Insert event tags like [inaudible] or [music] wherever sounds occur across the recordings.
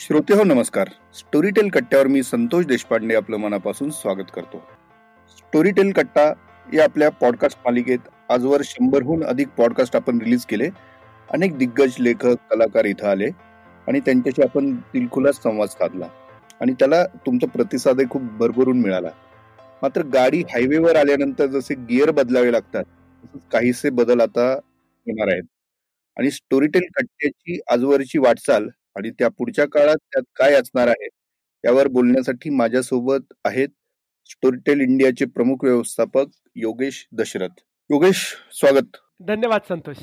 श्रोते हो नमस्कार. स्टोरीटेल कट्ट्यावर मी संतोष देशपांडे आपलं मनापासून स्वागत करतो. स्टोरीटेल कट्टा या आपल्या पॉडकास्ट मालिकेत आजवर शंभरहून अधिक पॉडकास्ट आपण रिलीज केले. अनेक दिग्गज लेखक कलाकार इथं आले आणि त्यांच्याशी आपण दिलखुलास संवाद साधला. आणि त्याला तुमचा प्रतिसादही खूप भरभरून मिळाला. मात्र गाडी हायवेवर आल्यानंतर जसे गिअर बदलावे लागतात काहीसे बदल आता होणार आहेत. आणि स्टोरीटेल कट्ट्याची आजवरची वाटचाल आणि त्या पुढच्या काळात त्यात काय असणार आहे यावर बोलण्यासाठी माझ्यासोबत आहेत स्टोरीटेल इंडियाचे प्रमुख व्यवस्थापक योगेश दशरथ. योगेश स्वागत. धन्यवाद संतोष.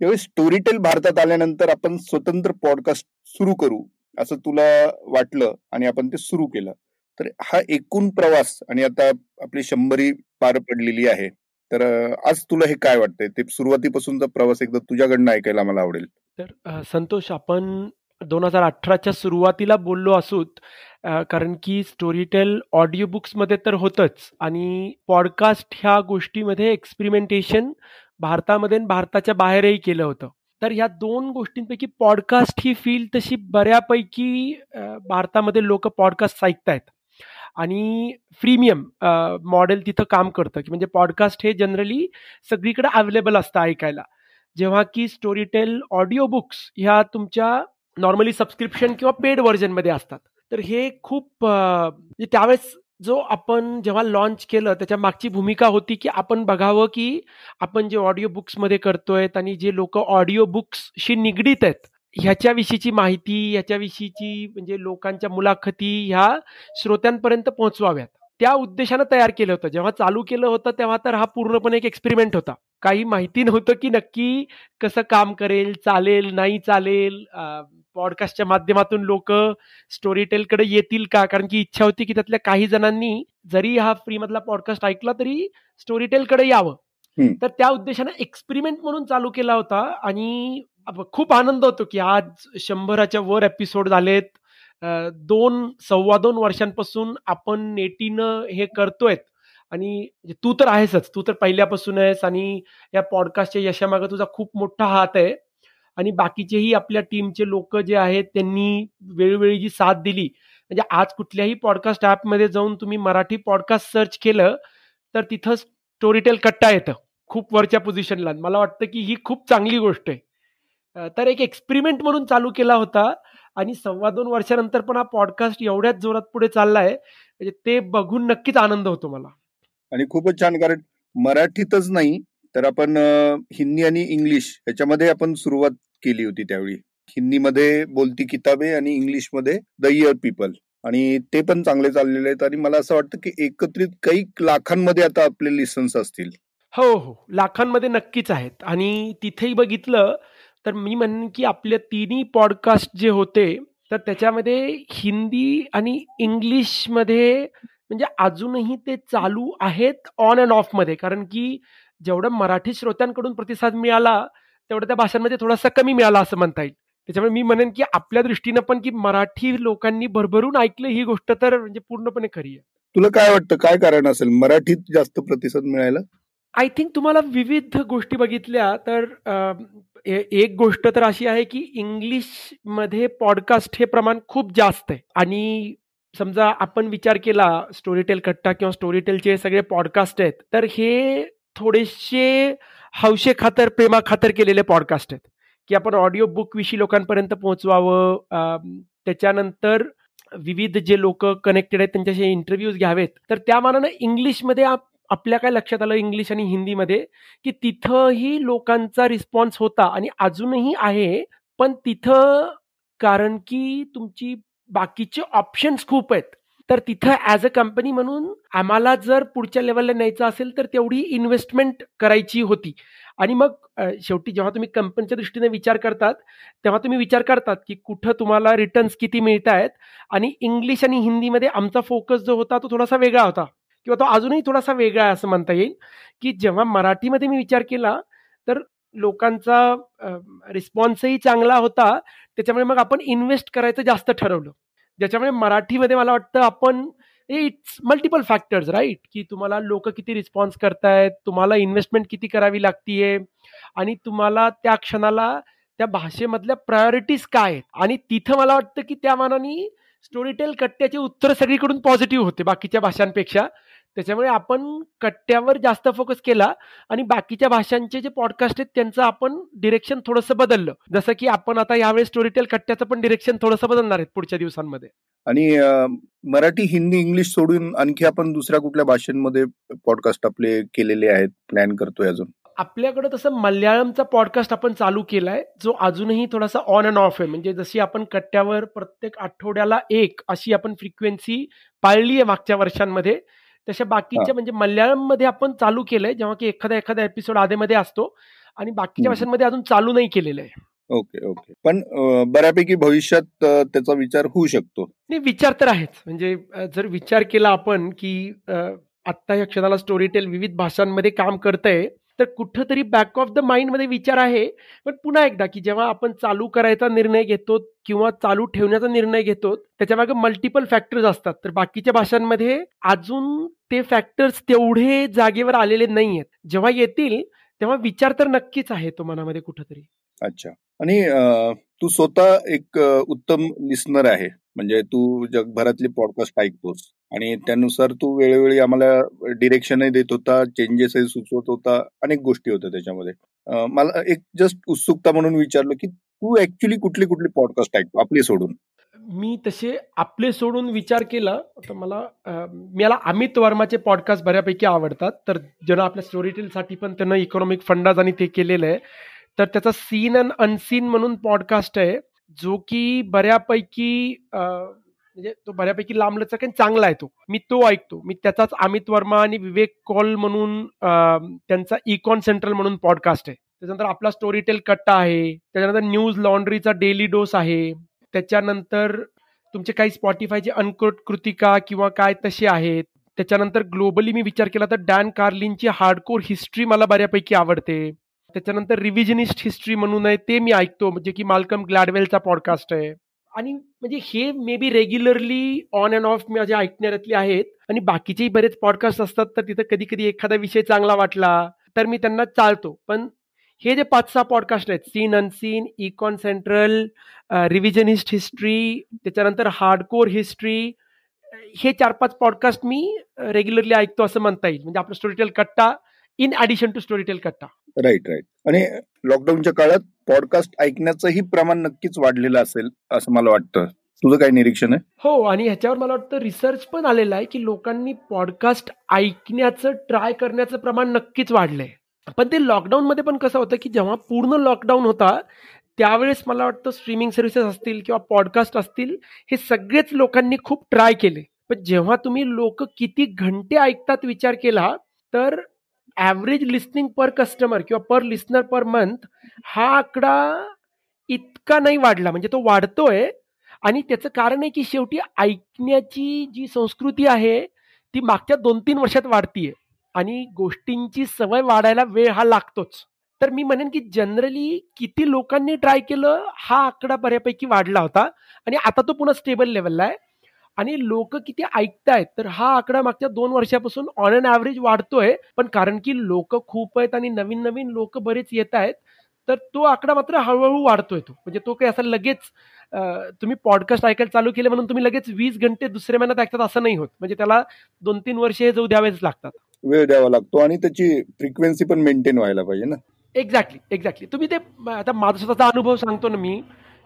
यावेळी स्टोरीटेल भारतात आल्यानंतर आपण स्वतंत्र पॉडकास्ट सुरू करू असं तुला वाटलं आणि आपण ते सुरू केलं. तर हा एकूण प्रवास आणि आता आपली शंभरी पार पडलेली आहे. तर आज तुला हे काय वाटतंय? ते सुरुवातीपासूनचा प्रवास एकदा तुझ्याकडनं ऐकायला मला आवडेल. तर संतोष आपण दोन हजार अठराच्या सुरुवातीला बोललो असूत कारण की स्टोरीटेल ऑडिओ बुक्समध्ये तर होतंच आणि पॉडकास्ट ह्या गोष्टीमध्ये एक्सपेरिमेंटेशन भारतामध्ये भारताच्या बाहेरही केलं होतं. तर ह्या दोन गोष्टींपैकी पॉडकास्ट ही फील्ड तशी बऱ्यापैकी भारतामध्ये लोक पॉडकास्ट ऐकतायत. आणि फ्रीमियम मॉडेल तिथं काम करतं. की म्हणजे पॉडकास्ट हे जनरली सगळीकडे अवेलेबल असतं ऐकायला. जेव्हा की स्टोरीटेल ऑडिओ बुक्स ह्या तुमच्या नॉर्मली सबस्क्रिप्शन किंवा पेड व्हर्जनमध्ये असतात. तर हे खूप म्हणजे त्यावेळेस जो आपण जेव्हा लॉन्च केलं त्याच्या मागची भूमिका होती की आपण बघावं की आपण जे ऑडिओ बुक्समध्ये करतोय आणि जे लोक ऑडिओ बुक्सशी निगडीत आहेत ह्याच्याविषयीची माहिती ह्याच्याविषयीची म्हणजे लोकांच्या मुलाखती ह्या श्रोत्यांपर्यंत पोहोचवाव्यात. त्या उद्देशानं तयार केलं होतं. जेव्हा चालू केलं होतं तेव्हा तर हा पूर्णपणे एक एक्सपेरिमेंट होता. काही माहिती नव्हतं की नक्की कसं काम करेल चालेल नाही चालेल पॉडकास्टच्या माध्यमातून लोक स्टोरी टेलकडे येतील का? कारण की इच्छा होती की त्यातल्या काही जणांनी जरी हा फ्री मधला पॉडकास्ट ऐकला तरी स्टोरी टेलकडे यावं तर त्या उद्देशानं एक्सपेरिमेंट म्हणून चालू केला होता आणि खूप आनंद होतो की आज शंभराच्या वर एपिसोड झालेत. दोन सव्वा दोन वर्षांपासून आपण नेटीनं हे करतोय आणि म्हणजे तू तर आहेसच तू तर पहिल्यापासून आहेस आणि या पॉडकास्टच्या यशामागे तुझा खूप मोठा हात आहे. आणि बाकीचेही आपल्या टीमचे लोक जे आहेत त्यांनी वेळोवेळी जी साथ दिली. म्हणजे आज कुठल्याही पॉडकास्ट ॲपमध्ये जाऊन तुम्ही मराठी पॉडकास्ट सर्च केलं तर तिथं स्टोरीटेल कट्टा येतं. खूप वरच्या पोझिशनला मला वाटतं की ही खूप चांगली गोष्ट आहे. तर एक एक्सपेरिमेंट म्हणून चालू केला होता. आणि सव्वा दोन वर्षानंतर पण हा पॉडकास्ट एवढ्याच जोरात पुढे चाललाय. म्हणजे ते बघून नक्कीच आनंद होतो मला. आणि खूपच छान कारण मराठीतच नाही तर आपण हिंदी आणि इंग्लिश याच्यामध्ये आपण सुरुवात केली होती त्यावेळी. हिंदीमध्ये बोलती किताबे आणि इंग्लिशमध्ये द इयर पीपल आणि ते पण चांगले चाललेले आहेत. आणि मला असं वाटतं की एकत्रित काही लाखांमध्ये आता आपले लिसन्स असतील. हो हो. लाखांमध्ये नक्कीच आहेत. आणि तिथेही बघितलं तर मी म्हणेन की आपल्या तिन्ही पॉडकास्ट जे होते तर त्याच्यामध्ये हिंदी आणि इंग्लिशमध्ये म्हणजे अजूनही ते चालू आहेत ऑन अँड ऑफमध्ये कारण की जेवढं मराठी श्रोत्यांकडून प्रतिसाद मिळाला तेवढं त्या भाषांमध्ये थोडासा कमी मिळाला असं म्हणता येईल. त्याच्यामुळे मी म्हणेन की आपल्या दृष्टीनं पण की मराठी लोकांनी भरभरून ऐकलं ही गोष्ट तर म्हणजे पूर्णपणे खरी आहे. तुला काय वाटतं? काय कारण असेल? मराठीत जास्त प्रतिसाद मिळायला? आय थिंक तुम्हाला विविध गोष्टी बघितल्या तर एक गोष्ट तर अशी आहे की इंग्लिशमध्ये पॉडकास्ट हे प्रमाण खूप जास्त आहे. आणि समजा आपण विचार केला स्टोरीटेल कट्टा किंवा स्टोरीटेलचे सगळे पॉडकास्ट आहेत तर हे थोडेसे हौशे खातर प्रेमा खातर केलेले पॉडकास्ट आहेत. की आपण ऑडिओ बुक विषयी लोकांपर्यंत पोहोचवावं त्याच्यानंतर विविध जे लोक कनेक्टेड आहेत त्यांच्याशी इंटरव्ह्यूज घ्यावेत तर त्या मानानं इंग्लिशमध्ये आपल्या काय लक्षात आलं इंग्लिश आणि हिंदीमध्ये? की तिथंही लोकांचा रिस्पॉन्स होता आणि अजूनही आहे पण तिथं कारण की तुमची बाकीचे ऑप्शन्स खूप आहेत. तर तिथं ॲज अ कंपनी म्हणून आम्हाला जर पुढच्या लेवलला न्यायचं असेल तर तेवढी इन्व्हेस्टमेंट करायची होती. आणि मग शेवटी जेव्हा तुम्ही कंपनीच्या दृष्टीने विचार करतात तेव्हा तुम्ही विचार करतात की कुठं तुम्हाला रिटर्न्स किती मिळत आहेत आणि इंग्लिश आणि हिंदीमध्ये आमचा फोकस जो होता तो थोडासा वेगळा होता. किंवा तो अजूनही थोडासा वेगळा आहे असं म्हणता येईल की जेव्हा मराठीमध्ये मी विचार केला तर लोकांचा रिस्पॉन्सही चांगला होता. त्याच्यामुळे मग आपण इन्व्हेस्ट करायचं जास्त ठरवलं. ज्याच्यामुळे मराठीमध्ये मला वाटतं आपण इट्स मल्टिपल फॅक्टर्स राईट की तुम्हाला लोक किती रिस्पॉन्स करतायत तुम्हाला इन्व्हेस्टमेंट किती करावी लागतीये आणि तुम्हाला त्या क्षणाला त्या भाषेमधल्या प्रायोरिटीज काय आहेत? आणि तिथं मला वाटतं की त्या मानाने स्टोरीटेल कट्ट्याचे उत्तर सगळीकडून पॉझिटिव्ह होते बाकीच्या भाषांपेक्षा. त्याच्यामुळे आपण कट्ट्यावर जास्त फोकस केला आणि बाकीच्या भाषांचे जे पॉडकास्ट आहेत त्यांचं आपण डिरेक्शन थोडंसं बदललं. जसं की आपण आता यावेळेस स्टोरीटेल कट्ट्याचं पण डिरेक्शन थोडंसं बदलणार आहेत पुढच्या दिवसांमध्ये. आणि मराठी हिंदी इंग्लिश सोडून आणखी आपण दुसऱ्या कुठल्या भाषांमध्ये पॉडकास्ट आपले केलेले आहेत प्लॅन करतोय अजून? आपल्याकडे तसं मल्याळमचा पॉडकास्ट आपण चालू केलाय जो अजूनही थोडासा ऑन अँड ऑफ आहे. म्हणजे जशी आपण कट्ट्यावर प्रत्येक आठवड्याला एक अशी आपण फ्रिक्वेन्सी पाळली आहे मागच्या वर्षांमध्ये तशा बाकीच्या म्हणजे मल्याळममध्ये आपण चालू केलंय जेव्हा की एखादा एखादा एपिसोड आधेमध्ये असतो आणि बाकीच्या भाषांमध्ये अजून चालू नाही केलेलं आहे. Okay okay. पण बऱ्यापैकी भविष्यात त्याचा विचार होऊ शकतो. नाही विचार तर आहेच. म्हणजे जर विचार केला आपण की आत्ता या क्षणाला स्टोरी टेल विविध भाषांमध्ये काम करतंय तर कुठंतरी बॅक ऑफ द माइंडमध्ये विचार आहे. पण पुन्हा एकदा की जेव्हा आपण चालू करायचा निर्णय घेतो किंवा चालू ठेवण्याचा निर्णय घेतो त्याच्यामागे मल्टिपल फॅक्टर्स असतात. तर बाकीच्या भाषांमध्ये अजून ते फॅक्टर्स तेवढे जागेवर आलेले नाही आहेत जेव्हा येतील तेव्हा विचार तर नक्कीच आहे तो मनामध्ये कुठंतरी. अच्छा. आणि तू स्वतः एक उत्तम लिस्नर आहे. म्हणजे तू जगभरातले पॉडकास्ट ऐकतोस. आणि त्यानुसार तू वेळोवेळी आम्हाला डिरेक्शनही देत होता चेंजेसही सुचवत होता अनेक गोष्टी होत्या त्याच्यामध्ये. मला एक जस्ट उत्सुकता म्हणून विचारलं की तू ऍक्च्युली कुठली कुठली पॉडकास्ट ऐकतो आपले सोडून? मी तसे आपले सोडून विचार केला तर मला मला अमित वर्माचे पॉडकास्ट बऱ्यापैकी आवडतात. तर ज्यांना आपल्या स्टोरी साठी पण त्यांना इकॉनॉमिक फंडाज आणि ते केलेलं आहे. तर त्याचा सीन अँड अनसीन म्हणून पॉडकास्ट आहे. जो की बऱ्यापैकी म्हणजे तो बऱ्यापैकी लांबलचक आणि चांगला आहे तो. मी तो ऐकतो. मी त्याचाच अमित वर्मा आणि विवेक कॉल म्हणून त्यांचा इकॉन सेंट्रल म्हणून पॉडकास्ट आहे. त्याच्यानंतर आपला स्टोरी टेल कट्टा आहे. त्याच्यानंतर न्यूज लॉन्ड्रीचा डेली डोस आहे. त्याच्यानंतर तुमचे काही स्पॉटीफायचे अनकोट कृतिका किंवा काय तसे आहेत. त्याच्यानंतर ग्लोबली मी विचार केला तर डॅन कार्लिनची हार्डकोर हिस्ट्री मला बऱ्यापैकी आवडते. त्याच्यानंतर रिव्हिजनिस्ट हिस्ट्री म्हणून आहे ते मी ऐकतो म्हणजे की मालकम ग्लॅडवेलचा पॉडकास्ट आहे. आणि म्हणजे हे maybe regularly on and off माझे ऐकण्यातले आहेत. आणि बाकीचेही बरेच पॉडकास्ट असतात तर तिथं कधी कधी एखादा विषय चांगला वाटला तर मी त्यांना चालतो. पण हे जे पाच सहा पॉडकास्ट आहेत seen unseen Econ central revisionist history त्याच्यानंतर हार्डकोर हिस्ट्री हे चार पाच पॉडकास्ट मी रेग्युलरली ऐकतो असं म्हणता येईल. म्हणजे आपलं Storytel Katta in addition to Storytel Katta. Right right आणि लॉकडाऊनच्या काळात पॉडकास्ट ऐकण्याचंही प्रमाण नक्कीच वाढलेलं असेल असं मला वाटतं. तुझं काय निरीक्षण आहे? हो आणि ह्याच्यावर मला वाटतं रिसर्च पण आलेला आहे की लोकांनी पॉडकास्ट ऐकण्याचं ट्राय करण्याचं प्रमाण नक्कीच वाढलंय. पण ते लॉकडाऊनमध्ये पण कसं होतं की जेव्हा पूर्ण लॉकडाऊन होता त्यावेळेस मला वाटतं स्ट्रीमिंग सर्व्हिसेस असतील किंवा पॉडकास्ट असतील हे सगळेच लोकांनी खूप ट्राय केले. पण जेव्हा तुम्ही लोक किती घंटे ऐकतात विचार केला तर ॲव्हरेज लिस्निंग पर कस्टमर किंवा पर लिस्नर पर मंथ हा आकडा इतका नाही वाढला. म्हणजे तो वाढतोय आणि त्याचं कारण आहे की शेवटी ऐकण्याची जी संस्कृती आहे ती मागच्या दोन तीन वर्षात वाढतीये आणि गोष्टींची सवय वाढायला वेळ हा लागतोच. तर मी म्हणेन की जनरली किती लोकांनी ट्राय केलं हा आकडा बऱ्यापैकी वाढला होता आणि आता तो पुन्हा स्टेबल लेवलला आहे. आणि लोक किती ऐकतायत तर हा आकडा मागच्या दोन वर्षापासून ऑन अन ॲव्हरेज वाढतोय. पण कारण की लोक खूप आहेत आणि नवीन नवीन लोक बरेच येत आहेत तर तो आकडा मात्र हळूहळू वाढतोय तो. म्हणजे तो काही असं लगेच तुम्ही पॉडकास्ट ऐकायला चालू केले म्हणून तुम्ही लगेच वीस घंटे दुसऱ्या महिन्यात ऐकतात असं नाही होत. म्हणजे त्याला दोन तीन वर्ष हे जाऊ द्यावेच लागतात. वेळ द्यावा लागतो आणि त्याची फ्रिक्वेन्सी पण मेंटेन व्हायला पाहिजे ना? एक्झॅक्टली एक्झॅक्टली तुम्ही ते आता माझा स्वतःचा अनुभव सांगतो ना मी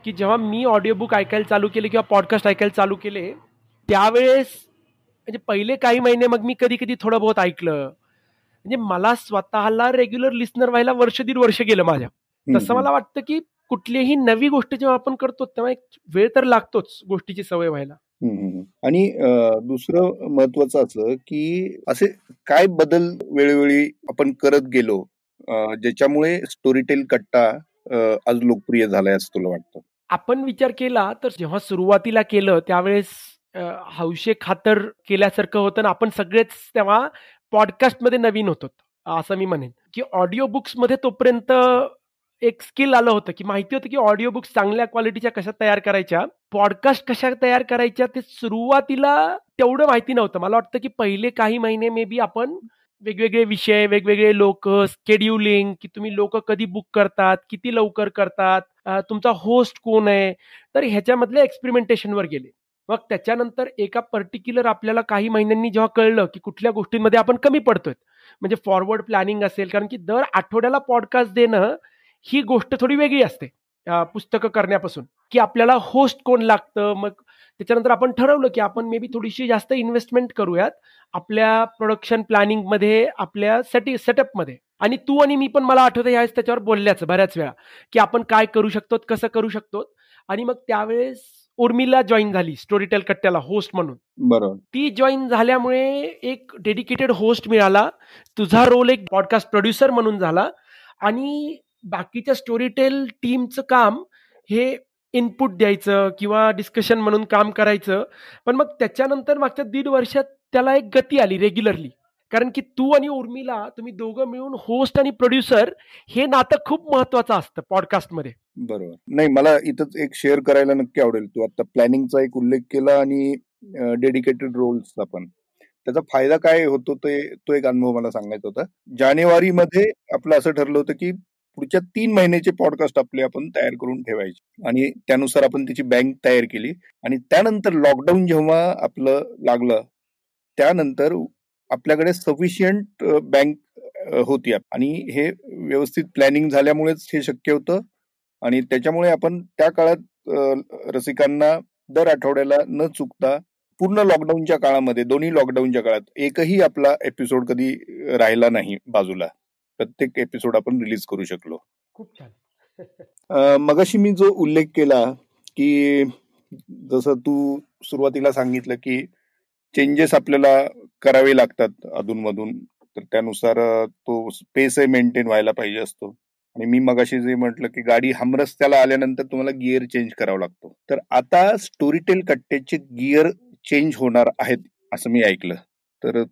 की जेव्हा मी ऑडिओ बुक ऐकायला चालू केले किंवा पॉडकास्ट ऐकायला चालू केले त्यावेळेस म्हणजे पहिले काही महिने मग मी कधी कधी थोडं बहुत ऐकलं. म्हणजे मला स्वतःला रेग्युलर लिस्नर व्हायला वर्ष दीड वर्ष गेलं माझ्या. तसं मला वाटतं की कुठलीही नवी गोष्ट जेव्हा आपण करतो तेव्हा एक वेळ तर लागतोच गोष्टीची सवय व्हायला. आणि दुसरं महत्वाचं असं की असे काय बदल वेळोवेळी आपण करत गेलो ज्याच्यामुळे स्टोरीटेल कट्टा आज लोकप्रिय झालाय असं तुला वाटतं? आपण विचार केला तर जेव्हा सुरुवातीला केलं त्यावेळेस हौशे खातर केल्यासारखं होतं ना आपण सगळेच तेव्हा पॉडकास्टमध्ये नवीन होतो. असं मी म्हणेन. की ऑडिओ बुक्समध्ये तोपर्यंत एक स्किल आलं होतं की माहिती होतं की ऑडिओ बुक्स चांगल्या क्वालिटीच्या कशा तयार करायच्या पॉडकास्ट कशा तयार करायच्या ते सुरुवातीला तेवढं माहिती नव्हतं. मला वाटतं की पहिले काही महिने मे बी आपण वेगवेगळे विषय वेगवेगळे लोक स्केड्युलिंग की तुम्ही लोक कधी बुक करतात किती लवकर करतात तुमचा होस्ट कोण आहे? तर ह्याच्यामधले एक्सपेरिमेंटेशनवर गेले. मग त्याच्यानंतर एका पर्टिक्युलर आपल्याला काही महिन्यांनी जेव्हा कळलं की कुठल्या गोष्टींमध्ये आपण कमी पडतोय. म्हणजे फॉरवर्ड प्लॅनिंग असेल कारण की दर आठवड्याला पॉडकास्ट देणं ही गोष्ट थोडी वेगळी असते पुस्तकं करण्यापासून. की आपल्याला होस्ट कोण लागतं मग त्याच्यानंतर आपण ठरवलं की आपण मे बी थोडीशी जास्त इन्व्हेस्टमेंट करूयात आपल्या प्रोडक्शन प्लॅनिंगमध्ये आपल्या सेटी सेटअपमध्ये आणि तू आणि मी पण मला आठवतं यावेळेस त्याच्यावर बोलल्याचं बऱ्याच वेळा की आपण काय करू शकतो कसं करू शकतो आणि मग त्यावेळेस उर्मिला जॉईन झाली स्टोरीटेल कट्ट्याला होस्ट म्हणून. बरोबर. ती जॉईन झाल्यामुळे एक डेडिकेटेड होस्ट मिळाला. तुझा रोल एक पॉडकास्ट प्रोड्युसर म्हणून झाला. आणि बाकीच्या स्टोरीटेल टीमचं काम हे इनपुट द्यायचं किंवा डिस्कशन म्हणून काम करायचं. पण मग त्याच्यानंतर मागच्या दीड वर्षात त्याला एक गती आली रेग्युलरली कारण की तू आणि उर्मिला तुम्ही दोघं मिळून होस्ट आणि प्रोड्युसर हे नातं खूप महत्वाचं असतं पॉडकास्टमध्ये बरोबर. नाही मला इथंच एक शेअर करायला नक्की आवडेल. तू आता प्लॅनिंगचा एक उल्लेख केला आणि डेडिकेटेड रोल्स पण. त्याचा फायदा काय होतो ते तो एक अनुभव मला सांगायचा होता. जानेवारीमध्ये आपलं असं ठरलं होतं की पुढच्या तीन महिन्याचे पॉडकास्ट आपले आपण तयार करून ठेवायचे. आणि त्यानुसार आपण त्याची बँक तयार केली. आणि त्यानंतर लॉकडाऊन जेव्हा आपलं लागलं त्यानंतर आपल्याकडे सफिशियंट बँक होती. आणि हे व्यवस्थित प्लॅनिंग झाल्यामुळेच हे शक्य होतं. आणि त्याच्यामुळे आपण त्या काळात रसिकांना दर आठवड्याला न चुकता पूर्ण लॉकडाऊनच्या काळामध्ये दोन्ही लॉकडाऊनच्या काळात एकही आपला एपिसोड कधी राहिला नाही बाजूला. प्रत्येक एपिसोड आपण रिलीज करू शकलो. खूप छान. मगाशी मी जो उल्लेख केला की जसं तू सुरुवातीला सांगितलं की चेंजेस आपल्याला करावे लागतात अधूनमधून तर त्यानुसार तो स्पेस मेंटेन व्हायला पाहिजे असतो. आणि मी मगाशी जे म्हटलं की गाडी हमरस्त्याला आल्यानंतर तुम्हाला गिअर चेंज करावा लागतो. तर आता स्टोरीटेल कट्ट्याचे गिअर चेंज होणार आहेत असं मी ऐकलं. तर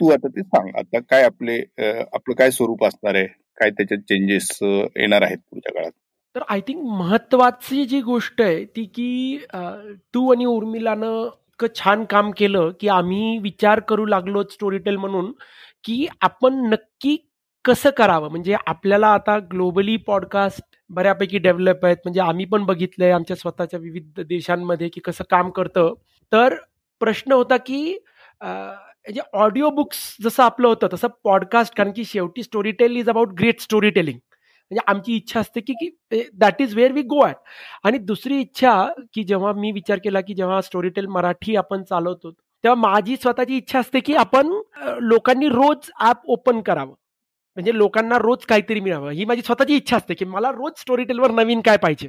तू आता ते सांग आता काय आपले आपलं काय स्वरूप असणार आहे? काय त्याच्यात चेंजेस येणार आहेत पुढच्या काळात? तर आय थिंक महत्वाची जी गोष्ट आहे ती की तू आणि उर्मिलानं इतकं छान काम केलं की आम्ही विचार करू लागलो स्टोरीटेल म्हणून की आपण नक्की कसं करावं? म्हणजे आपल्याला आता ग्लोबली पॉडकास्ट बऱ्यापैकी डेव्हलप आहेत. म्हणजे आम्ही पण बघितलंय आमच्या स्वतःच्या विविध देशांमध्ये की कसं काम करतं. तर प्रश्न होता की म्हणजे ऑडिओ बुक्स जसं आपलं होतं तसं पॉडकास्ट कारण की शेवटी Storytel is about great storytelling म्हणजे आमची इच्छा असते की की that is where we go at आणि दुसरी इच्छा की जेव्हा मी विचार केला की जेव्हा स्टोरी टेल मराठी आपण चालवतो तेव्हा माझी स्वतःची इच्छा असते की आपण लोकांनी रोज ॲप ओपन करावं. म्हणजे लोकांना रोज काहीतरी मिळावं. ही माझी स्वतःची इच्छा असते की मला रोज स्टोरी टेलवर नवीन काय पाहिजे.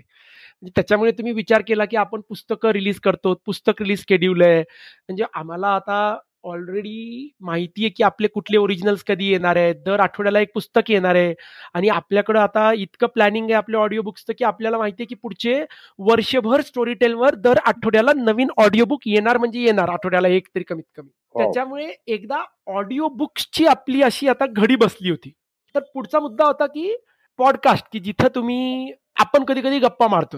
म्हणजे त्याच्यामुळे तुम्ही विचार केला की आपण पुस्तकं रिलीज करतो पुस्तक रिलीज शेड्यूल आहे. म्हणजे आम्हाला आता ऑलरेडी माहिती आहे की आपले कुठले ओरिजिनल्स कधी येणार आहेत. दर आठवड्याला एक पुस्तक येणार आहे. आणि आपल्याकडं आता इतकं प्लॅनिंग आहे आपल्या ऑडिओ बुक्सचं की आपल्याला माहिती आहे की पुढचे वर्षभर स्टोरी टेलवर दर आठवड्याला नवीन ऑडिओ बुक येणार म्हणजे येणार आठवड्याला एक तरी कमीत कमी. त्याच्यामुळे एकदा ऑडिओ बुक्सची आपली अशी आता घडी बसली होती. तर पुढचा मुद्दा होता की पॉडकास्ट की जिथं तुम्ही आपण कधी कधी गप्पा मारतो.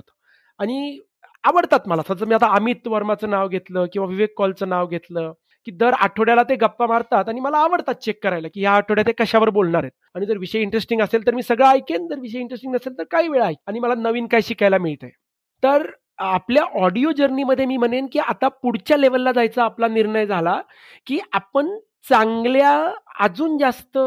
आणि आवडतात मला. जर मी आता अमित वर्माचं नाव घेतलं किंवा विवेक कॉलचं नाव घेतलं. की दर आठवड्याला ते गप्पा मारतात आणि मला आवडतात चेक करायला की या आठवड्यात ते कशावर बोलणार आहेत. आणि जर विषय इंटरेस्टिंग असेल तर मी सगळं ऐकेन जर विषय इंटरेस्टिंग नसेल तर काही वेळा ऐक. आणि मला नवीन काय शिकायला मिळतंय. तर आपल्या ऑडिओ जर्नीमध्ये मी म्हणेन की आता पुढच्या लेवलला जायचा आपला निर्णय झाला की आपण चांगल्या अजून जास्त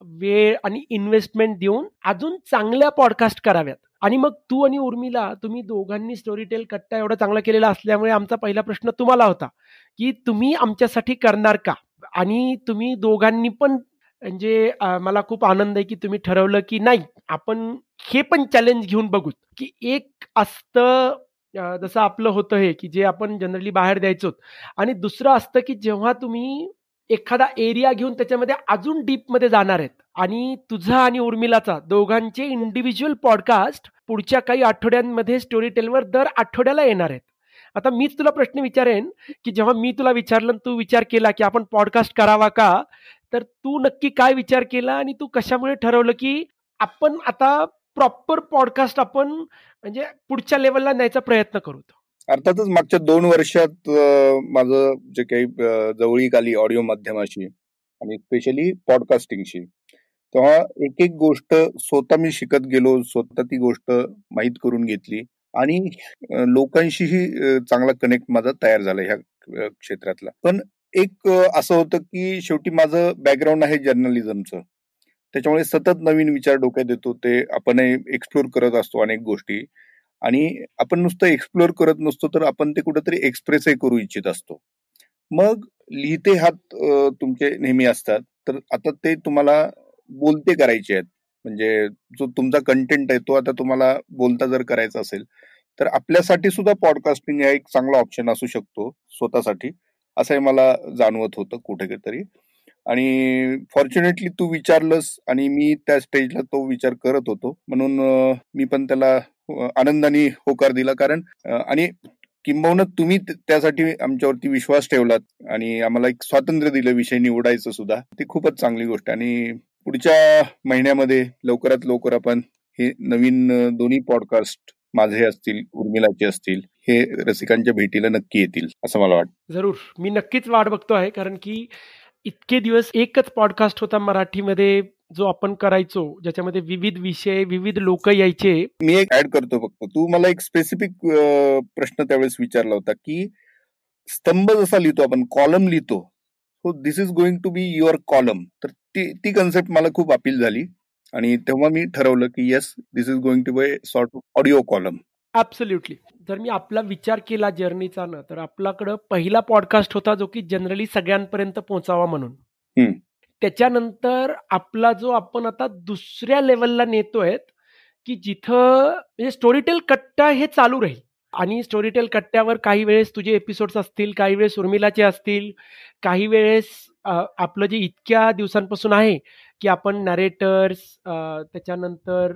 वेळ आणि इन्व्हेस्टमेंट देऊन अजून चांगल्या पॉडकास्ट कराव्यात. आणि मग तू आणि उर्मिला तुम्ही दोघांनी स्टोरी टेल कट्टा एवढा चांगला केलेला असल्यामुळे आमचा पहिला प्रश्न तुम्हाला होता की तुम्ही आमच्यासाठी करणार का? आणि तुम्ही दोघांनी पण म्हणजे मला खूप आनंद आहे की तुम्ही ठरवलं की नाही आपण हे पण चॅलेंज घेऊन बघूत की एक असतं जसं आपलं होतं हे की जे आपण जनरली बाहेर द्यायचो आणि दुसरं असतं की जेव्हा तुम्ही एखादा एरिया घेऊन त्याच्यामध्ये अजून डीपमध्ये जाणार आहेत. आणि तुझा आणि उर्मिलाचा दोघांचे इंडिव्हिज्युअल पॉडकास्ट पुढच्या काही आठवड्यांमध्ये स्टोरी टेलवर दर आठवड्याला येणार आहेत. आता मीच तुला प्रश्न विचारेन की जेव्हा मी तुला विचारलं तू विचार केला की आपण पॉडकास्ट करावा का तर तू नक्की काय विचार केला आणि तू कशामुळे ठरवलं की आपण आता प्रॉपर पॉडकास्ट आपण म्हणजे पुढच्या लेवलला न्यायचा प्रयत्न करू अर्थातच मागच्या दोन वर्षात माझं जे काही जवळीक आली ऑडिओ माध्यमाशी आणि स्पेशली पॉडकास्टिंगशी तेव्हा एक एक गोष्ट स्वतः मी शिकत गेलो स्वतः ती गोष्ट माहीत करून घेतली आणि लोकांशीही चांगला कनेक्ट माझा तयार झाला ह्या क्षेत्रातला. पण एक असं होतं की शेवटी माझं बॅकग्राऊंड आहे जर्नलिझमचं त्याच्यामुळे सतत नवीन विचार डोक्यात येतो ते आपण एक्सप्लोर करत असतो अनेक गोष्टी. आणि आपण नुसतं एक्सप्लोअर करत नसतो तर आपण ते कुठेतरी एक्सप्रेसही करू इच्छित असतो. मग लिहिते हात तुमचे नेहमी असतात तर आता ते तुम्हाला बोलते करायचे आहेत. म्हणजे जो तुमचा कंटेंट आहे तो आता तुम्हाला बोलता जर करायचा असेल तर आपल्यासाठी सुद्धा पॉडकास्टिंग हा एक चांगला ऑप्शन असू शकतो स्वतःसाठी. असंही मला जाणवत होतं कुठे तरी आणि फॉर्च्युनेटली तू विचारलंस आणि मी त्या स्टेजला तो विचार करत होतो. म्हणून मी पण त्याला आनंदाने होकार दिला. कारण आणि किंबहुना तुम्ही त्यासाठी आमच्यावरती विश्वास ठेवलात आणि आम्हाला एक स्वातंत्र्य दिलं विषय निवडायचं सुद्धा. ती खूपच चांगली गोष्ट. आणि पुढच्या महिन्यामध्ये लवकरात लवकर आपण हे नवीन दोन्ही पॉडकास्ट माझे असतील उर्मिलाचे असतील हे रसिकांच्या भेटीला नक्की येतील असं मला वाटतं. जरूर. मी नक्कीच वाट बघतो आहे कारण की इतके दिवस एकच पॉडकास्ट होता मराठीमध्ये. जो आपण करायचो ज्याच्यामध्ये विविध विषय विविध लोक यायचे. मी एक ऍड करतो फक्त. तू मला एक स्पेसिफिक प्रश्न त्यावेळेस विचारला होता की स्तंभ जसा लिहितो आपण कॉलम लिहितो so this is going to be your column तर ती ती कन्सेप्ट मला खूप अपील झाली. आणि तेव्हा मी ठरवलं की yes this is going to be sort of audio column absolutely जर मी आपला विचार केला जर्नीचा ना तर आपल्याकडं पहिला पॉडकास्ट होता जो की जनरली सगळ्यांपर्यंत पोहोचावा म्हणून. त्याच्यानंतर आपला जो आपण आता दुसऱ्या लेवलला नेतोय की जिथं म्हणजे स्टोरीटेल कट्टा हे चालू राहील. आणि स्टोरीटेल कट्ट्यावर काही वेळेस तुझे एपिसोड्स असतील काही वेळेस उर्मिलाचे असतील काही वेळेस आपलं जे इतक्या दिवसांपासून आहे की आपण नॅरेटर्स त्याच्यानंतर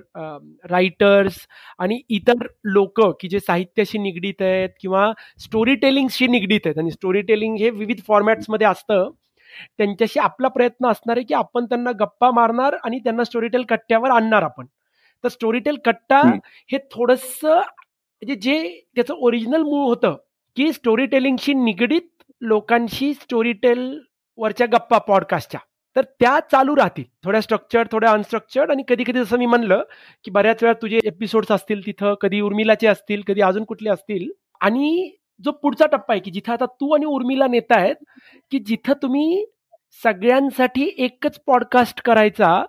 रायटर्स आणि इतर लोक की जे साहित्याशी निगडीत आहेत किंवा स्टोरी टेलिंगशी निगडीत आहेत. आणि स्टोरी टेलिंग हे विविध फॉर्मॅट्समध्ये असतं. त्यांच्याशी आपला प्रयत्न असणार आहे की आपण त्यांना गप्पा मारणार आणि त्यांना स्टोरीटेल कट्ट्यावर आणणार आपण. तर स्टोरीटेल कट्टा हे थोडस म्हणजे जे त्याचं ओरिजिनल मूळ होतं की स्टोरी टेलिंगशी निगडीत लोकांशी स्टोरीटेल वरच्या गप्पा पॉडकास्टच्या तर त्या चालू राहतील. थोड्या स्ट्रक्चर थोड्या अनस्ट्रक्चर्ड आणि कधी कधी जसं मी म्हणलं की बऱ्याच वेळा तुझे एपिसोड्स असतील तिथं कधी उर्मिलाचे असतील कधी अजून कुठले असतील आणि जो पुढचा टप्पा आहे की जिथं आता तू आणि उर्मिला नेता आहेत की जिथं तुम्ही सगळ्यांसाठी एकच पॉडकास्ट करायचा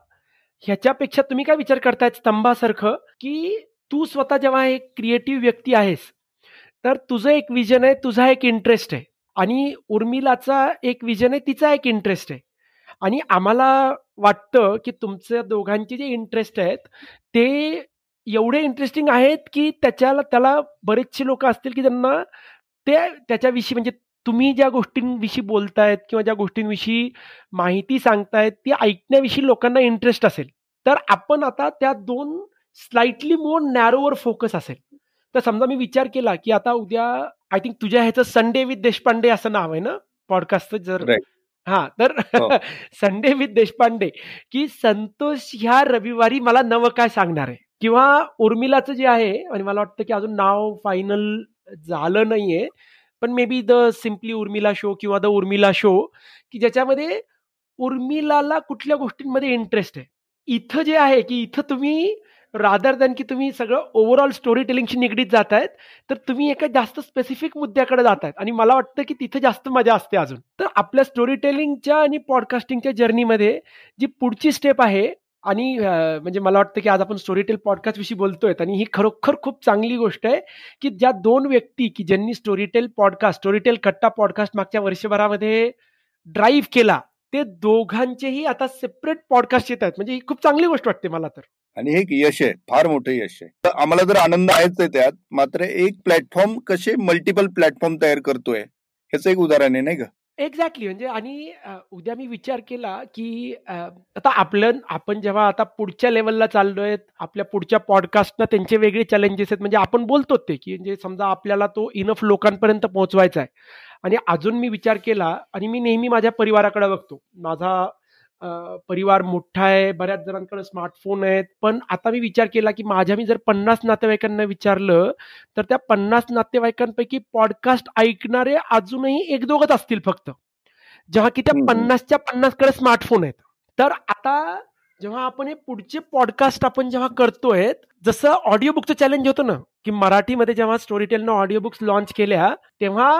ह्याच्यापेक्षा तुम्ही काय विचार करतायत स्तंभासारखं की तू स्वतः जेव्हा एक क्रिएटिव्ह व्यक्ती आहेस तर तुझं एक विजन आहे तुझा एक इंटरेस्ट आहे. आणि उर्मिलाचा एक विजन आहे तिचा एक इंटरेस्ट आहे. आणि आम्हाला वाटतं की तुमच्या दोघांचे जे इंटरेस्ट आहेत ते एवढे इंटरेस्टिंग आहेत की त्याच्याला त्याला बरेचसे लोक असतील की त्यांना ते त्याच्याविषयी म्हणजे तुम्ही ज्या गोष्टींविषयी बोलतायत किंवा ज्या गोष्टींविषयी माहिती सांगतायत ती ऐकण्याविषयी लोकांना इंटरेस्ट असेल तर आपण आता त्या दोन स्लाइटली मोर नॅरोवर फोकस असेल. तर समजा मी विचार केला की आता उद्या आय थिंक तुझ्या ह्याचं संडे विथ देशपांडे असं नाव आहे ना? पॉडकास्ट जर हा तर [laughs] संडे विथ देशपांडे की संतोष ह्या रविवारी मला नवं काय सांगणार आहे? किंवा उर्मिलाचं जे आहे आणि मला वाटतं की अजून नाव फायनल झालं नाहीये. पण maybe the simply Urmila show किंवा द उर्मिला शो की ज्याच्यामध्ये उर्मिलाला कुठल्या गोष्टींमध्ये इंटरेस्ट आहे. इथं जे आहे की इथं तुम्ही रादर दॅन की तुम्ही सगळं ओव्हरऑल स्टोरी टेलिंगशी निगडीत जात आहेत तर तुम्ही एका जास्त स्पेसिफिक मुद्द्याकडे जात आहेत आणि मला वाटतं की तिथं जास्त मजा असते अजून. तर आपल्या स्टोरी टेलिंगच्या आणि पॉडकास्टिंगच्या जर्नीमध्ये जी पुढची स्टेप आहे आणि म्हणजे मला वाटतं की आज आपण स्टोरीटेल पॉडकास्ट विषयी बोलतोय आणि ही खरोखर खूप चांगली गोष्ट आहे की ज्या दोन व्यक्ती की ज्यांनी Storytel podcast Storytel Katta podcast मागच्या वर्षभरामध्ये ड्राईव्ह केला ते दोघांचेही आता सेपरेट पॉडकास्ट येत आहेत. म्हणजे ही खूप चांगली गोष्ट वाटते मला तर. आणि हे यश आहे फार मोठं यश आहे. तर आम्हाला जर आनंद आहेच आहे त्यात मात्र एक प्लॅटफॉर्म कसे मल्टिपल प्लॅटफॉर्म तयार करतोय ह्याचं एक उदाहरण आहे नाही का? एक्झॅक्टली. म्हणजे आणि उद्या मी विचार केला की आता आपलं आपण जेव्हा आता पुढच्या लेवलला चाललोय आपल्या पुढच्या पॉडकास्टना त्यांचे वेगळे चॅलेंजेस आहेत. म्हणजे आपण बोलतो ते की म्हणजे समजा आपल्याला तो इनफ लोकांपर्यंत पोहोचवायचा आहे आणि अजून मी विचार केला आणि मी नेहमी माझ्या परिवाराकडे बघतो. माझा परिवार मोठा आहे बऱ्याच जणांकडे स्मार्टफोन आहेत. पण आता मी विचार केला की माझ्या मी जर पन्नास नातेवाईकांना विचारलं तर त्या पन्नास नातेवाईकांपैकी पॉडकास्ट ऐकणारे अजूनही एक दोघच असतील फक्त. जेव्हा की त्या पन्नासच्या पन्नासकडे स्मार्टफोन आहेत. तर आता जेव्हा आपण हे पुढचे पॉडकास्ट आपण जेव्हा करतोय जसं ऑडिओ बुकचं चॅलेंज होतं ना की मराठीमध्ये जेव्हा स्टोरी टेलनं ऑडिओ बुक्स लॉन्च केल्या तेव्हा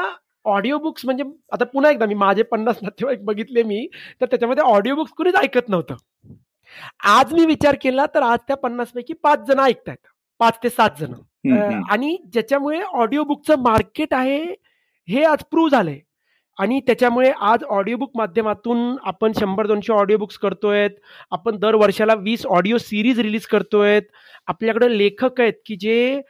ऑडिओ बुक्स म्हणजे आता पुन्हा एकदा मी माझे पन्नास नातेवाईक बघितले मी तर त्याच्यामध्ये ऑडिओ बुक्स कुणीच ऐकत नव्हतं. आज मी विचार केला तर आज त्या पन्नास पैकी पाच जण ऐकतायत. पाच ते सात जण. आणि ज्याच्यामुळे ऑडिओ बुकचं मार्केट आहे हे आज प्रूव्ह झालंय. आणि त्याच्यामुळे आज ऑडिओ बुक माध्यमातून आपण शंभर दोनशे ऑडिओ बुक्स करतोय आपण दर वर्षाला वीस ऑडिओ सिरीज रिलीज करतोय आपल्याकडे लेखक आहेत की जे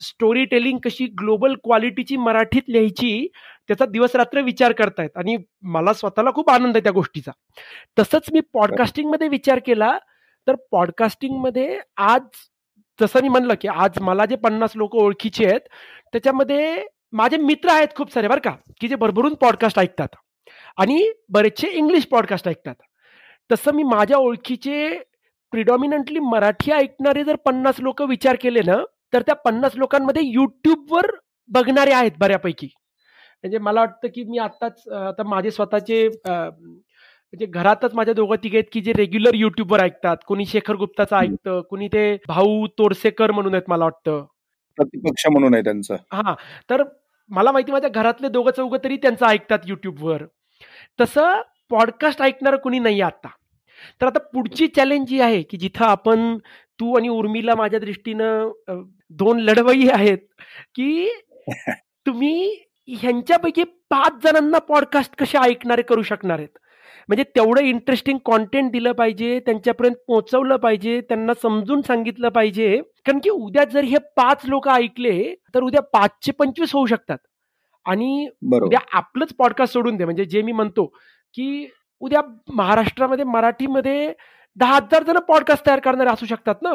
स्टोरी टेलिंग कशी ग्लोबल क्वालिटीची मराठीत लिहायची त्याचा दिवस रात्र विचार करतायत. आणि मला स्वतःला खूप आनंद आहे त्या गोष्टीचा. तसंच मी पॉडकास्टिंगमध्ये विचार केला तर पॉडकास्टिंगमध्ये आज जसं मी म्हणलं की आज मला जे पन्नास लोक ओळखीचे आहेत त्याच्यामध्ये माझे मित्र आहेत खूप सारे बरं का की जे भरभरून पॉडकास्ट ऐकतात. आणि बरेचसे इंग्लिश पॉडकास्ट ऐकतात. तसं मी माझ्या ओळखीचे प्रिडॉमिनंटली मराठी ऐकणारे जर पन्नास लोक विचार केले ना तर त्या पन्नास लोकांमध्ये युट्यूबवर बघणारे आहेत बऱ्यापैकी. म्हणजे मला वाटतं की मी आत्ताच आता माझे स्वतःचे म्हणजे घरातच माझ्या दोघं तिघे आहेत की जे रेग्युलर युट्यूबवर ऐकतात. कोणी शेखर गुप्ताचं ऐकतं कोणी ते भाऊ तोरसेकर म्हणून आहेत मला वाटतं. प्रतिपक्ष म्हणून आहे त्यांचं. हा तर मला माहिती माझ्या घरातले दोघं चौघं तरी त्यांचं ऐकतात युट्यूबवर तसं पॉडकास्ट ऐकणार कोणी नाही आता तर आता पुढची चॅलेंज जी आहे की जिथं आपण तू आणि उर्मिला माझ्या दृष्टीनं दोन लढवई आहेत की [laughs] तुम्ही ह्यांच्यापैकी पाच जणांना पॉडकास्ट कसे ऐकणारे करू शकणार आहेत? म्हणजे तेवढं इंटरेस्टिंग कॉन्टेंट दिलं पाहिजे त्यांच्यापर्यंत पोहोचवलं पाहिजे त्यांना समजून सांगितलं पाहिजे. कारण की उद्या जर हे पाच लोक ऐकले तर उद्या पाचशे पंचवीस होऊ शकतात. आणि उद्या आपलंच पॉडकास्ट सोडून दे. म्हणजे जे मी म्हणतो की उद्या महाराष्ट्रामध्ये मराठीमध्ये दहा हजार जण पॉडकास्ट तयार करणारे असू शकतात ना?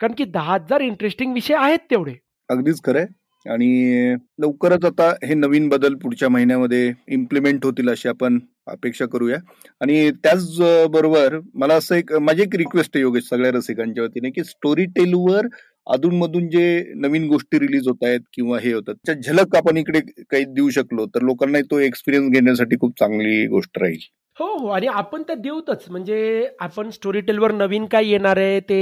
कारण की दहा हजार इंटरेस्टिंग विषय आहेत तेवढे. अगदीच खरंय आणि लवकरच आता हे नवीन बदल पुढच्या महिन्यामध्ये इम्प्लिमेंट होतील अशी आपण अपेक्षा करूया. आणि त्याच बरोबर मला असं एक माझी एक रिक्वेस्ट आहे योगेश सगळ्या रसिकांच्या वतीने की स्टोरी टेलवर अधूनमधून जे नवीन गोष्टी रिलीज होत आहेत किंवा हे होतात त्या झलक आपण इकडे काही देऊ शकलो तर लोकांना तो एक्सपिरियन्स घेण्यासाठी खूप चांगली गोष्ट राहील. हो, हो. आणि आपण तर देऊतच. म्हणजे आपण स्टोरी टेलवर नवीन काय येणार आहे ते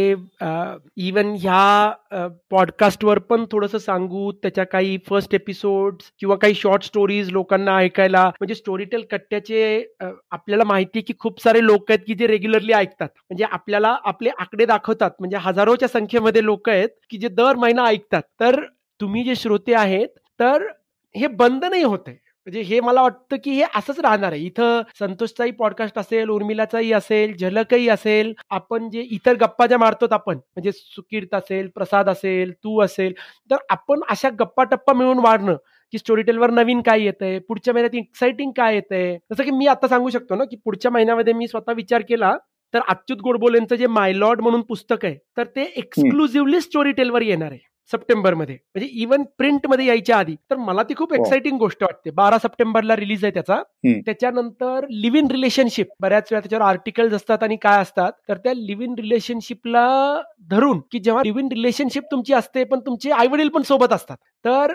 इवन ह्या पॉडकास्टवर पण थोडंसं सांगू. त्याच्या काही फर्स्ट एपिसोड किंवा काही शॉर्ट स्टोरीज लोकांना ऐकायला म्हणजे स्टोरी टेल कट्ट्याचे आपल्याला माहिती आहे की खूप सारे लोक आहेत की जे रेग्युलरली ऐकतात. म्हणजे आपल्याला आपले आकडे दाखवतात. म्हणजे हजारोच्या संख्येमध्ये लोक आहेत की जे दर महिना ऐकतात. तर तुम्ही जे श्रोते आहेत, तर हे बंद नाही होत आहे. म्हणजे हे मला वाटतं की हे असंच राहणार आहे. इथं संतोषचाही पॉडकास्ट असेल उर्मिलाचाही असेल झलकही असेल. आपण जे इतर गप्पा ज्या मारतो आपण म्हणजे सुकीर्त असेल प्रसाद असेल तू असेल तर आपण अशा गप्पा टप्पा मिळून वाढणं की स्टोरी टेलवर नवीन काय येतंय पुढच्या महिन्यात एक्साइटिंग काय येतंय. जसं की मी आता सांगू शकतो ना की पुढच्या महिन्यामध्ये मी स्वतः विचार केला तर अच्युत गोडबोलेंचं जे मायलॉर्ड म्हणून पुस्तक आहे तर ते एक्सक्लुझिव्हली स्टोरी टेलवर येणार आहे. सप्टेंबरमध्ये. म्हणजे इव्हन प्रिंटमध्ये यायच्या आधी. तर मला ती खूप एक्साइटिंग हो. गोष्ट वाटते. बारा सप्टेंबरला रिलीज आहे त्याचा. त्याच्यानंतर लिव्ह इन रिलेशनशिप बऱ्याच वेळा त्याच्यावर आर्टिकल्स असतात आणि काय असतात. तर त्या लिव्ह इन रिलेशनशिपला धरून की जेव्हा लिव्ह इन रिलेशनशिप तुमची असते पण तुमचे आई वडील पण सोबत असतात. तर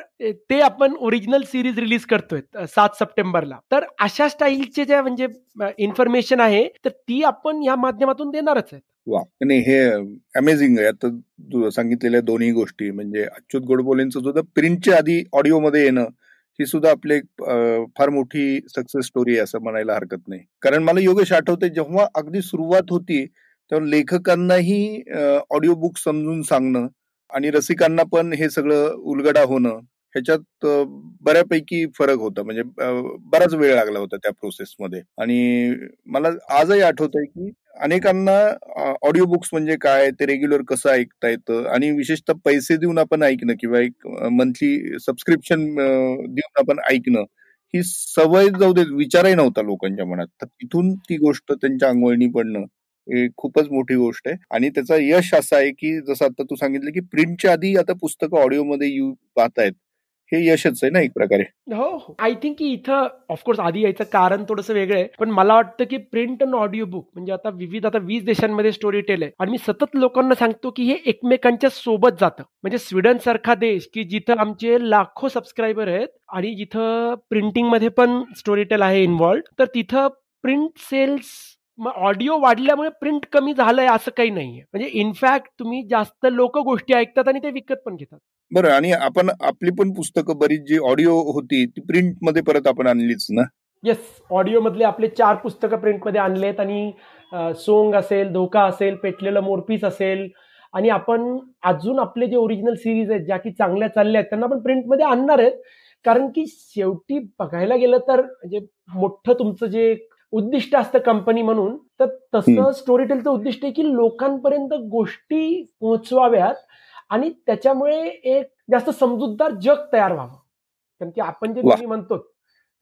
ते आपण ओरिजिनल सिरीज रिलीज करतोय सात सप्टेंबरला. तर अशा स्टाईलचे ज्या म्हणजे इन्फॉर्मेशन आहे तर ती आपण या माध्यमातून देणारच आहे वा. नाही हे अमेझिंग आहे. आता सांगितलेल्या दोन्ही गोष्टी म्हणजे अच्युत गोडबोलेंचं सुद्धा प्रिंटच्या आधी ऑडिओमध्ये येणं ही सुद्धा आपली फार मोठी सक्सेस स्टोरी आहे असं म्हणायला हरकत नाही. कारण मला योगेश आठवते जेव्हा अगदी सुरुवात होती तेव्हा लेखकांनाही ऑडिओ बुक समजून सांगणं आणि रसिकांना पण हे सगळं उलगडा होणं ह्याच्यात बऱ्यापैकी फरक होता. म्हणजे बराच वेळ लागला होता त्या प्रोसेसमध्ये. आणि मला आजही आठवत आहे की अनेकांना ऑडिओ बुक्स म्हणजे काय ते रेग्युलर कसं ऐकता येतं? आणि विशेषतः पैसे देऊन आपण ऐकणं किंवा एक मंथली सबस्क्रिप्शन देऊन आपण ऐकणं ही सवय जाऊ दे विचारही नव्हता लोकांच्या मनात. तर तिथून ती गोष्ट त्यांच्या अंगवळणी पडणं खूपच मोठी गोष्ट आहे. आणि त्याचा यश असा आहे की जसं आता तू सांगितलं की प्रिंटच्या आधी आता पुस्तकं ऑडिओमध्ये यू पाहतायत. हे यशच आहे ना एक प्रकारे? हो, हो. आय थिंक की इथं ऑफकोर्स आधी यायचं कारण थोडंसं वेगळं आहे. पण मला वाटतं की प्रिंट अँड ऑडिओ बुक म्हणजे आता विविध आता वीस देशांमध्ये स्टोरी टेल आहे. आणि मी सतत लोकांना सांगतो की हे एकमेकांच्या सोबत जातं. म्हणजे स्वीडन सारखा देश की जिथं आमचे लाखो सबस्क्रायबर आहेत आणि जिथं प्रिंटिंगमध्ये पण स्टोरी टेल आहे इन्व्हॉल्ड तर तिथं प्रिंट सेल्स ऑडिओ वाढल्यामुळे प्रिंट कमी झालंय असं काही नाहीये. म्हणजे इनफॅक्ट तुम्ही जास्त लोक गोष्टी ऐकतात आणि ते विकत पण घेतात. बरं आणि आपण आपली पण पुस्तकं बरीच जी ऑडिओ होती ती प्रिंटमध्ये परत आपण आणलीच ना? येस ऑडिओ मधले आपले चार पुस्तकं प्रिंटमध्ये आणलेत आणि सोंग असेल धोका असेल पेटलेलं मोरपीस असेल आणि आपण अजून आपले जे ओरिजिनल सिरीज आहेत ज्या की चांगल्या चालल्या आहेत त्यांना आपण प्रिंटमध्ये आणणार आहेत. कारण की शेवटी बघायला गेलं तर म्हणजे मोठं तुमचं जे उद्दिष्ट असतं कंपनी म्हणून तर तसं स्टोरी टेलचं उद्दिष्ट आहे की लोकांपर्यंत गोष्टी पोहोचवाव्यात आणि त्याच्यामुळे एक जास्त समजूतदार जग तयार व्हावं. कारण की आपण जे नेहमी म्हणतो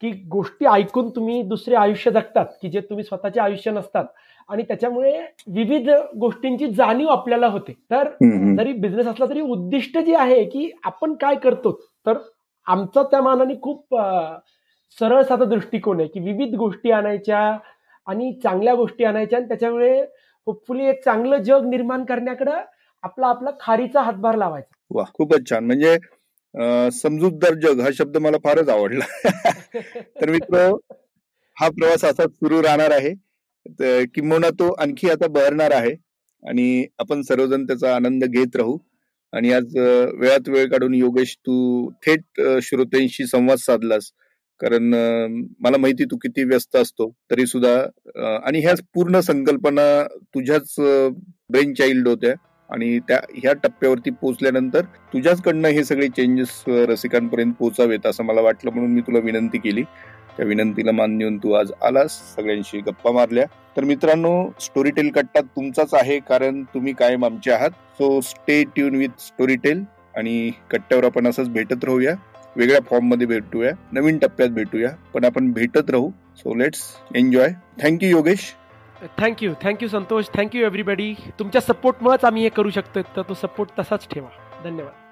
की गोष्टी ऐकून तुम्ही दुसरे आयुष्य जगतात की जे तुम्ही स्वतःचे आयुष्य नसतात आणि त्याच्यामुळे विविध गोष्टींची जाणीव आपल्याला होते. तर जरी बिझनेस असला तरी उद्दिष्ट जे आहे की आपण काय करतो तर आमचा त्या मानाने खूप सरळ साधा दृष्टिकोन आहे की विविध गोष्टी आणायच्या आणि चांगल्या गोष्टी आणायच्या आणि त्याच्यामुळे होपफुली एक चांगलं जग निर्माण करण्याकडं आपला आपला खारीचा हातभार लावायचा. वा खूपच छान. म्हणजे समजूतदार जग हा शब्द मला फारच आवडला. [laughs] तर मित्र हा प्रवास असाच सुरू राहणार आहे. किंबहुना तो आणखी आता बहरणार आहे आणि आपण सर्वजण त्याचा आनंद घेत राहू. आणि आज वेळात वेळ काढून योगेश तू थेट श्रोत्यांशी संवाद साधलास. कारण मला माहिती तू किती व्यस्त असतो तरी सुद्धा आणि ह्या पूर्ण संकल्पना तुझ्याच ब्रेन चाइल्ड होत्या. आणि त्या ह्या टप्प्यावरती पोहोचल्यानंतर तुझ्याचकडनं हे सगळे चेंजेस रसिकांपर्यंत पोहोचावेत असं मला वाटलं म्हणून मी तुला विनंती केली. त्या विनंतीला मान देऊन तू आज आलास. सगळ्यांशी गप्पा मारल्या. तर मित्रांनो स्टोरी टेल कट्टा तुमचाच आहे कारण तुम्ही कायम आमचे आहात. So stay tune with Storytel आणि कट्ट्यावर आपण असंच भेटत राहूया. वेगळ्या फॉर्ममध्ये भेटूया. नवीन टप्प्यात भेटूया. पण आपण भेटत राहू. So let's enjoy thank you Yogesh thank you thank you Santosh thank you everybody तुमच्या सपोर्टमुळेच आम्ही हे करू शकतो तर तो सपोर्ट तसाच ठेवा. धन्यवाद.